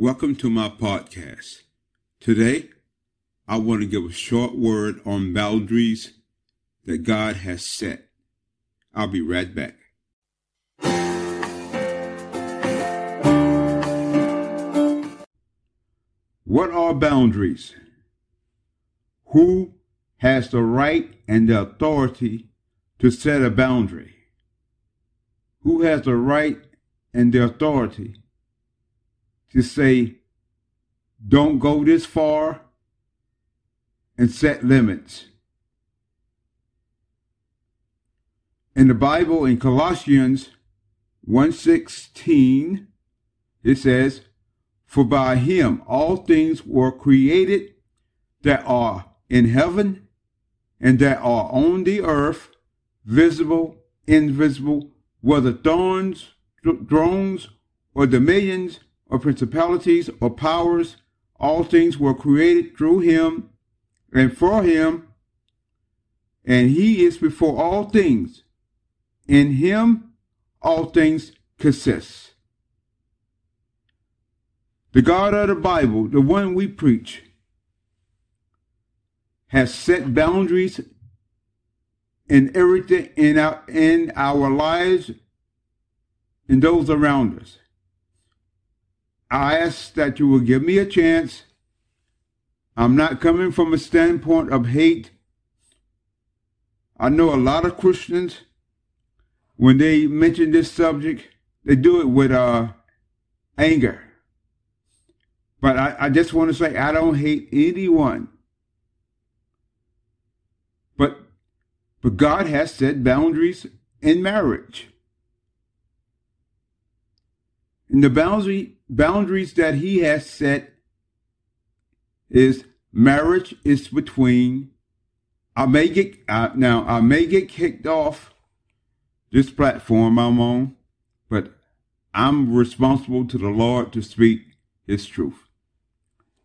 Welcome to my podcast. Today, I want to give a short word on boundaries that God has set. I'll be right back. What are boundaries? Who has the right and the authority to set a boundary? Who has the right and the authority to say, don't go this far and set limits? In the Bible, in Colossians 1.16, it says, For by him all things were created that are in heaven and that are on the earth, visible, invisible, whether thrones, thrones or dominions or principalities or powers, all things were created through him and for him, and he is before all things. In him all things consist. The God of the Bible, the one we preach, has set boundaries in everything in our in our lives and those around us. I ask that you will give me a chance. I'm not coming from a standpoint of hate. I know a lot of Christians, when they mention this subject, they do it with uh, anger. But I, I just want to say I don't hate anyone. But but God has set boundaries in marriage. And the boundary boundaries that he has set is marriage is between I may get uh, now I may get kicked off this platform I'm on, but I'm responsible to the Lord to speak his truth.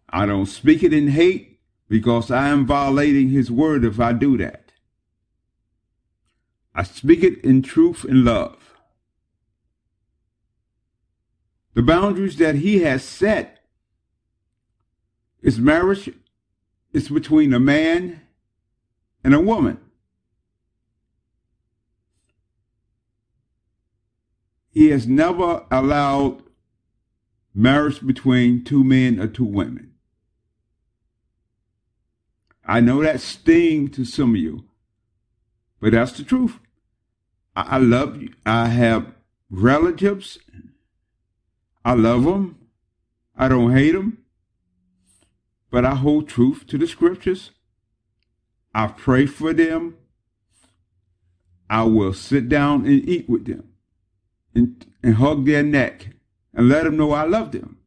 I don't speak it in hate because I am violating his word if I do that. I speak it in truth and love. The boundaries that he has set is marriage is between a man and a woman. He has never allowed marriage between two men or two women. I know that sting to some of you, but that's the truth. I, love you. I have relatives. I love them. I don't hate them. But I hold truth to the scriptures. I pray for them. I will sit down and eat with them and, and hug their neck and let them know I love them.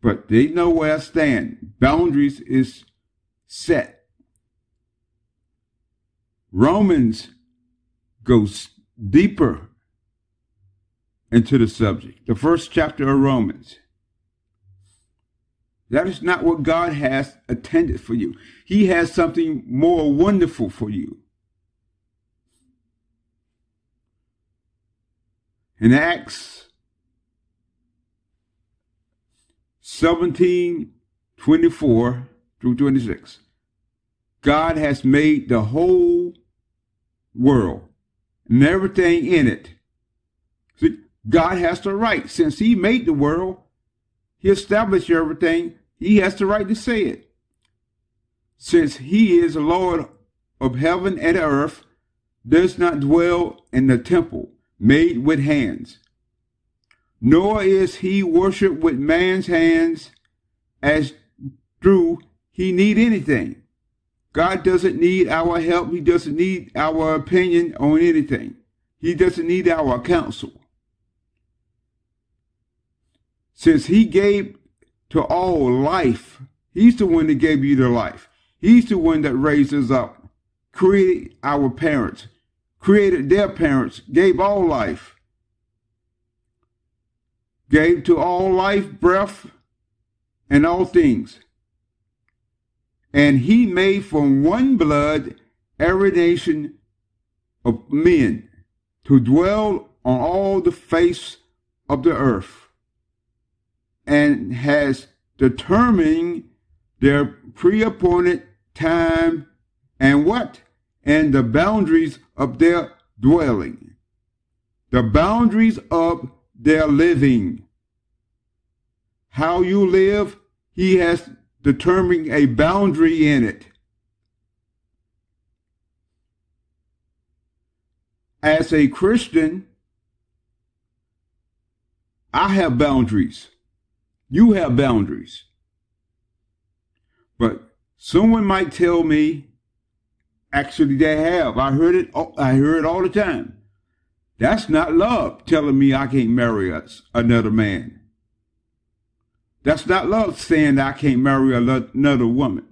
But they know where I stand. Boundaries is set. Romans goes deeper into the subject. The first chapter of Romans. That is not what God has intended for you. He has something more wonderful for you. In Acts 17 24 through 26, God has made the whole world and everything in it. God has the right. Since He made the world, He established everything, He has the right to say it. Since He is the Lord of heaven and earth, does not dwell in the temple made with hands, nor is He worshipped with man's hands as through He need anything. God doesn't need our help. He doesn't need our opinion on anything. He doesn't need our counsel. Since he gave to all life, he's the one that gave you the life. He's the one that raised us up, created our parents, created their parents, gave all life, gave to all life breath and all things. And he made from one blood every nation of men to dwell on all the face of the earth. And has determined their pre-appointed time and what? And the boundaries of their dwelling. The boundaries of their living. How you live, he has determined a boundary in it. As a Christian, I have boundaries. You have boundaries. But someone might tell me, actually they have. I heard it. I hear it all the time. That's not love telling me I can't marry us, another man. That's not love saying I can't marry another woman.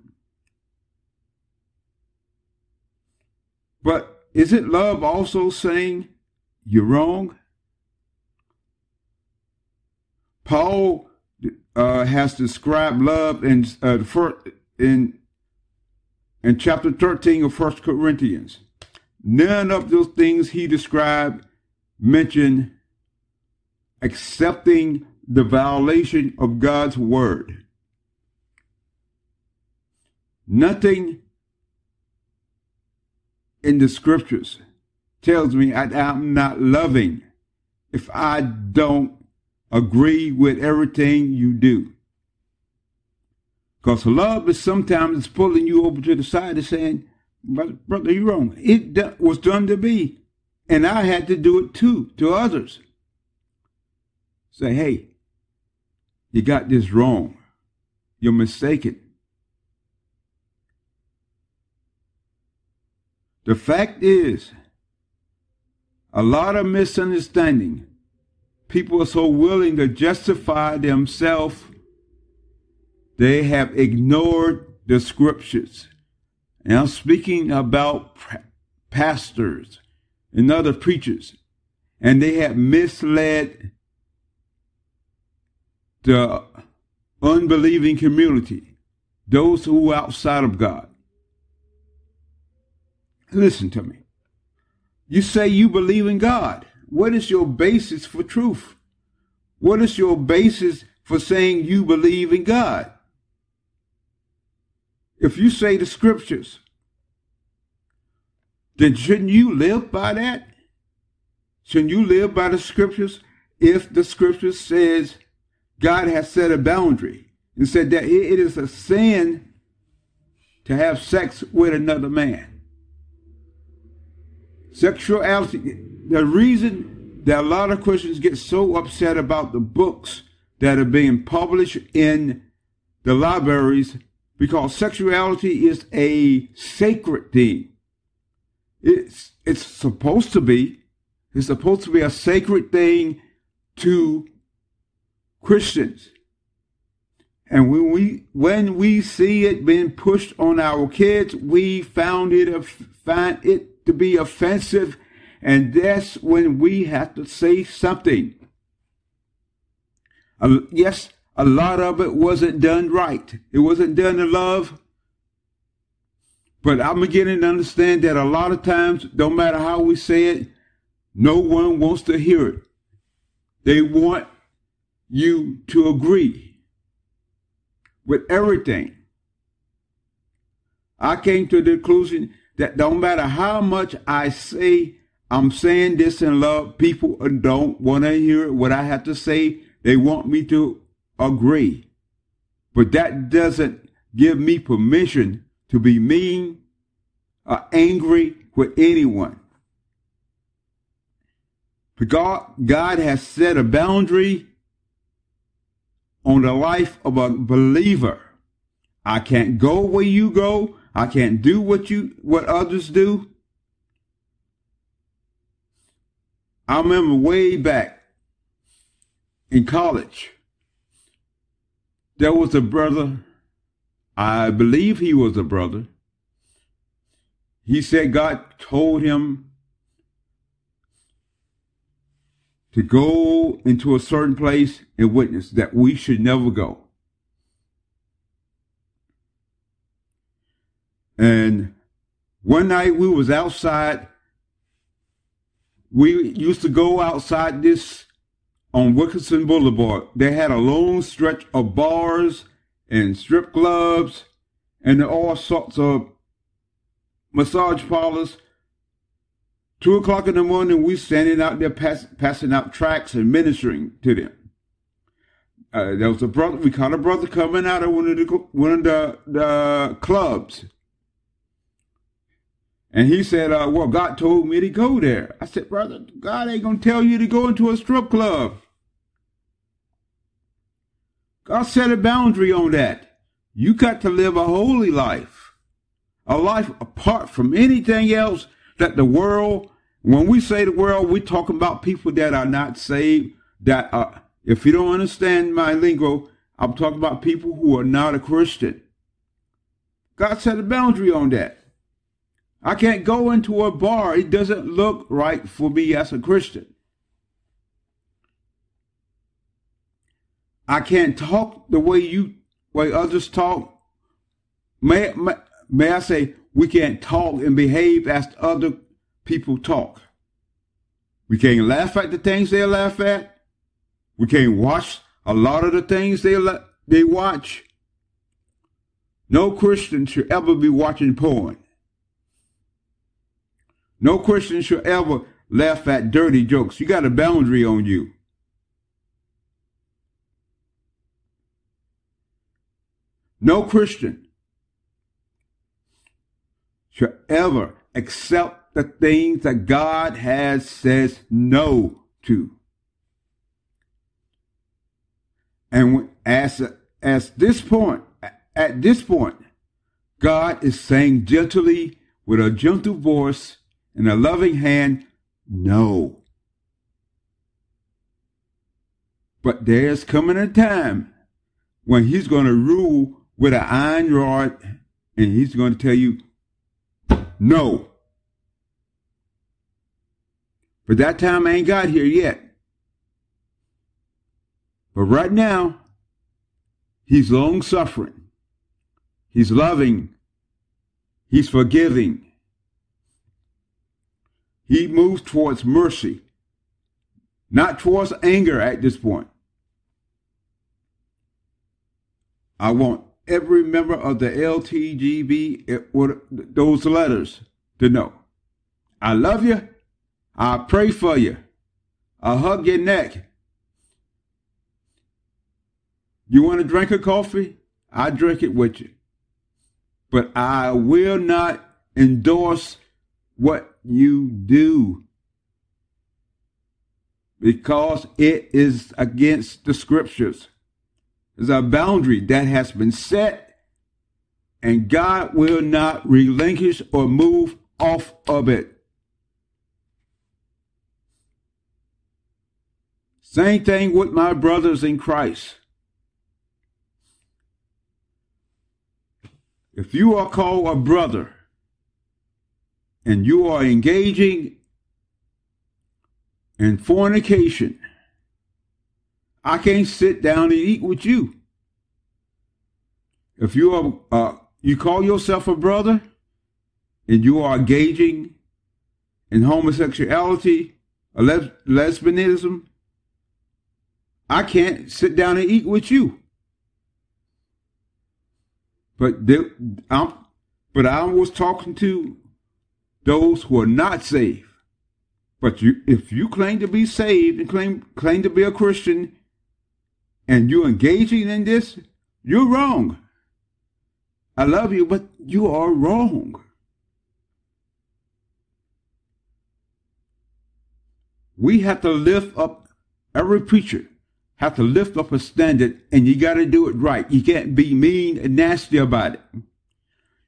But is it love also saying you're wrong? Paul uh, has described love in uh, in in chapter 13 of First Corinthians. None of those things he described mention accepting the violation of God's word. Nothing in the scriptures tells me I, am not loving if I don't agree with everything you do. Because love is sometimes pulling you over to the side and saying, brother, you're wrong. It was done to me. And I had to do it too, to others. Say, hey, you got this wrong. You're mistaken. The fact is, a lot of misunderstanding people are so willing to justify themselves, they have ignored the scriptures. And I'm speaking about pastors and other preachers, and they have misled the unbelieving community, those who are outside of God. Listen to me. You say you believe in God. What is your basis for truth? What is your basis for saying you believe in God? If you say the scriptures, then shouldn't you live by that? Shouldn't you live by the scriptures if the scripture says God has set a boundary and said that it is a sin to have sex with another man? Sexuality, the reason that a lot of Christians get so upset about the books that are being published in the libraries because sexuality is a sacred thing. It's it's supposed to be. It's supposed to be a sacred thing to Christians. And when we when we see it being pushed on our kids, we found it find it to be offensive and that's when we have to say something. Uh, yes, a lot of it wasn't done right. It wasn't done in love. But I'm beginning to understand that a lot of times, no matter how we say it, no one wants to hear it. They want you to agree with everything. I came to the conclusion that no matter how much I say I'm saying this in love. People don't want to hear what I have to say. They want me to agree. But that doesn't give me permission to be mean or angry with anyone. God, God has set a boundary on the life of a believer. I can't go where you go. I can't do what you what others do. I remember way back in college, there was a brother, I believe he was a brother. He said God told him to go into a certain place and witness that we should never go. And one night we was outside we used to go outside this on Wilkinson Boulevard, they had a long stretch of bars and strip clubs and all sorts of massage parlors. Two o'clock in the morning, we standing out there pass, passing out tracts and ministering to them. Uh, there was a brother, we caught a brother coming out of one of the one of the, the clubs. And he said, uh, well, God told me to go there. I said, brother, God ain't going to tell you to go into a strip club. God set a boundary on that. You got to live a holy life, a life apart from anything else that the world, when we say the world, we're talking about people that are not saved, that are, if you don't understand my lingo, I'm talking about people who are not a Christian. God set a boundary on that. I can't go into a bar. It doesn't look right for me as a Christian. I can't talk the way you, way others talk. May, may, may I say, we can't talk and behave as other people talk. We can't laugh at the things they laugh at. We can't watch a lot of the things they they watch. No Christian should ever be watching porn. No Christian should ever laugh at dirty jokes. You got a boundary on you. No Christian should ever accept the things that God has says no to. And as, as this point, at this point, God is saying gently with a gentle voice and a loving hand, no. But there's coming a time when he's going to rule with an iron rod and he's going to tell you no. But that time ain't got here yet. But right now, he's long suffering. He's loving. He's forgiving. He moves towards mercy, not towards anger at this point. I want every member of the LTGB with eh, those letters to know. I love you. I pray for you. I hug your neck. You want to drink a coffee? I drink it with you. But I will not endorse what you do because it is against the scriptures. There's a boundary that has been set, and God will not relinquish or move off of it. Same thing with my brothers in Christ. If you are called a brother and you are engaging in fornication, I can't sit down and eat with you. If you are, uh, you call yourself a brother and you are engaging in homosexuality or les- lesbianism, I can't sit down and eat with you. But I'm, but I was talking to those who are not saved. But you, if you claim to be saved and claim claim to be a Christian, and you're engaging in this, you're wrong. I love you, but you are wrong. We have to lift up, every preacher have to lift up a standard, and you got to do it right. You can't be mean and nasty about it.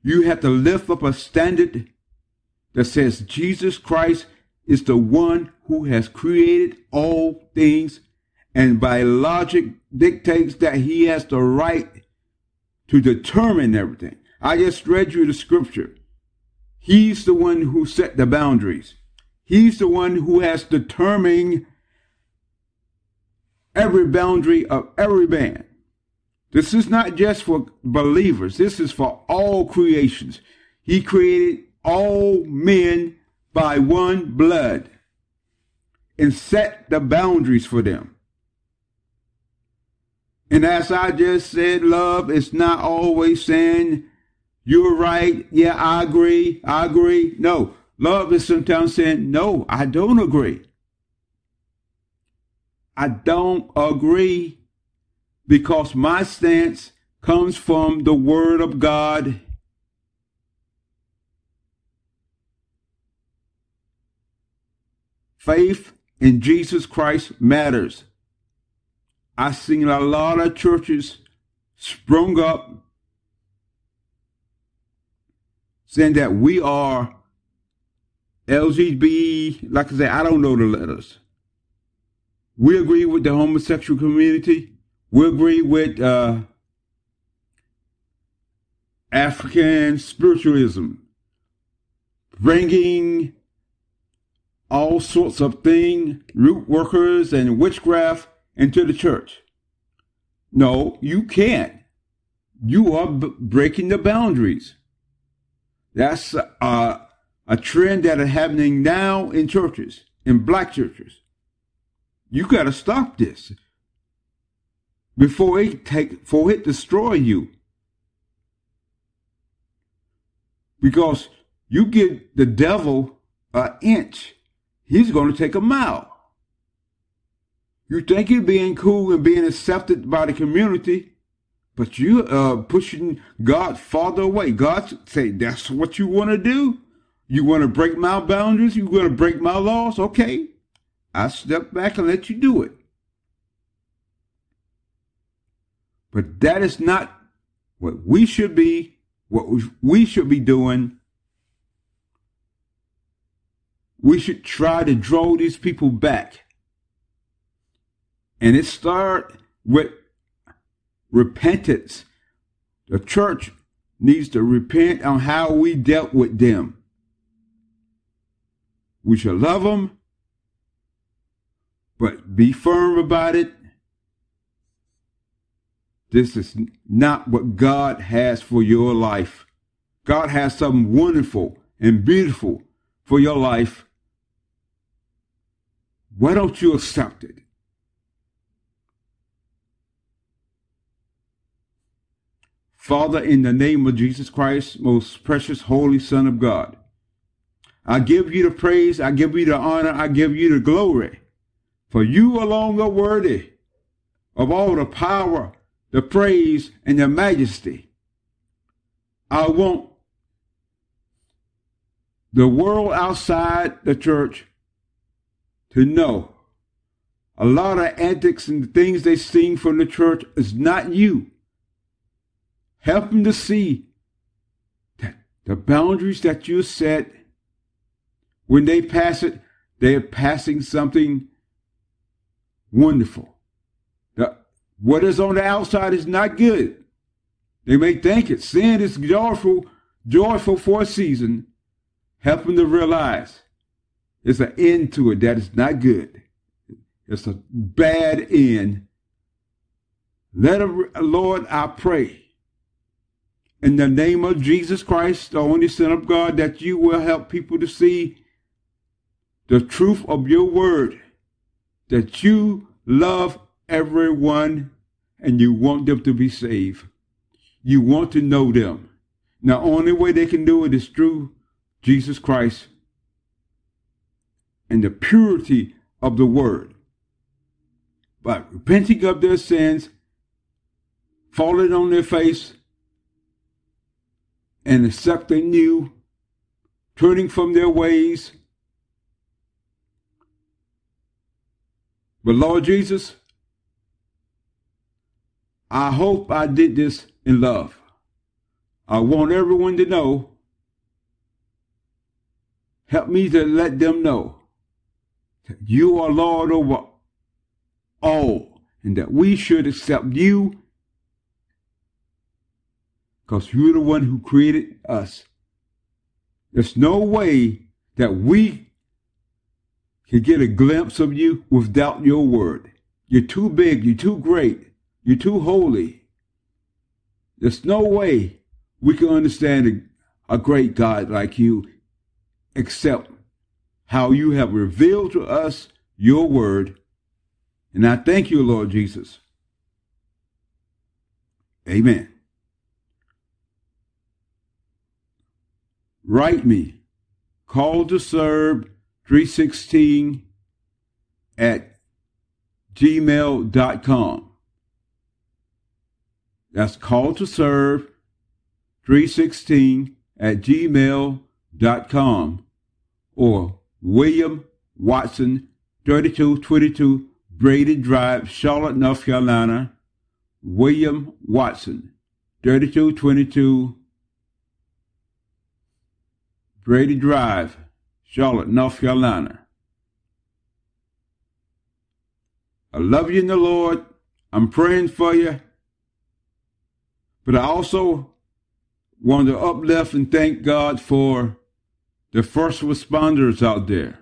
You have to lift up a standard that says Jesus Christ is the one who has created all things and by logic dictates that he has the right to determine everything. I just read you the scripture. He's the one who set the boundaries. He's the one who has determined every boundary of every man. This is not just for believers. This is for all creations. He created all men by one blood and set the boundaries for them. And as I just said, love is not always saying, you're right. Yeah, I agree. I agree. No, love is sometimes saying, no, I don't agree. I don't agree because my stance comes from the Word of God. Faith in Jesus Christ matters. I've seen a lot of churches sprung up saying that we are LGBT, like I said, I don't know the letters. We agree with the homosexual community. We agree with uh, African spiritualism, bringing all sorts of things, root workers and witchcraft into the church. No, you can't. You are b- breaking the boundaries. That's a, a trend that is happening now in churches, in black churches. You got to stop this before it take before it destroy you. Because you give the devil an inch, he's going to take a mile. You think you're being cool and being accepted by the community, but you are uh, pushing God farther away. God say, that's what you want to do? You want to break my boundaries? You want to break my laws? Okay. I step back and let you do it. But that is not what we should be, what we should be doing. We should try to draw these people back. And it starts with repentance. The church needs to repent on how we dealt with them. We should love them, but be firm about it. This is not what God has for your life. God has something wonderful and beautiful for your life. Why don't you accept it? Father, in the name of Jesus Christ, most precious, holy Son of God, I give you the praise, I give you the honor, I give you the glory, for you alone are worthy of all the power, the praise, and the majesty. I want the world outside the church to know a lot of antics and things they sing from the church is not you. Help them to see that the boundaries that you set, when they pass it, they are passing something wonderful. The, what is on the outside is not good. They may think it. Sin is joyful, joyful for a season. Help them to realize there's an end to it that is not good. It's a bad end. Let a, Lord, I pray in the name of Jesus Christ, the only Son of God, that you will help people to see the truth of your word, that you love everyone and you want them to be saved. You want to know them. Now, only way they can do it is through Jesus Christ and the purity of the word. By repenting of their sins, falling on their face, and accepting you, turning from their ways. But Lord Jesus, I hope I did this in love. I want everyone to know. Help me to let them know you are Lord over all and that we should accept you because you're the one who created us. There's no way that we can get a glimpse of you without your word. You're too big, you're too great, you're too holy. There's no way we can understand a, a great God like you except how you have revealed to us your word. And I thank you, Lord Jesus, Amen. Write me. Call to serve 316 at gmail.com. That's call to serve 316 at gmail.com or William Watson 3222 Brady Drive, Charlotte, North Carolina. William Watson 3222 Brady Drive, Charlotte, North Carolina. I love you in the Lord. I'm praying for you. But I also want to uplift and thank God for the first responders out there.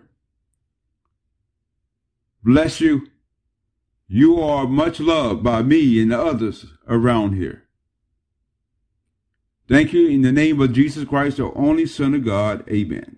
Bless you. You are much loved by me and the others around here. Thank you in the name of Jesus Christ, the only Son of God. Amen.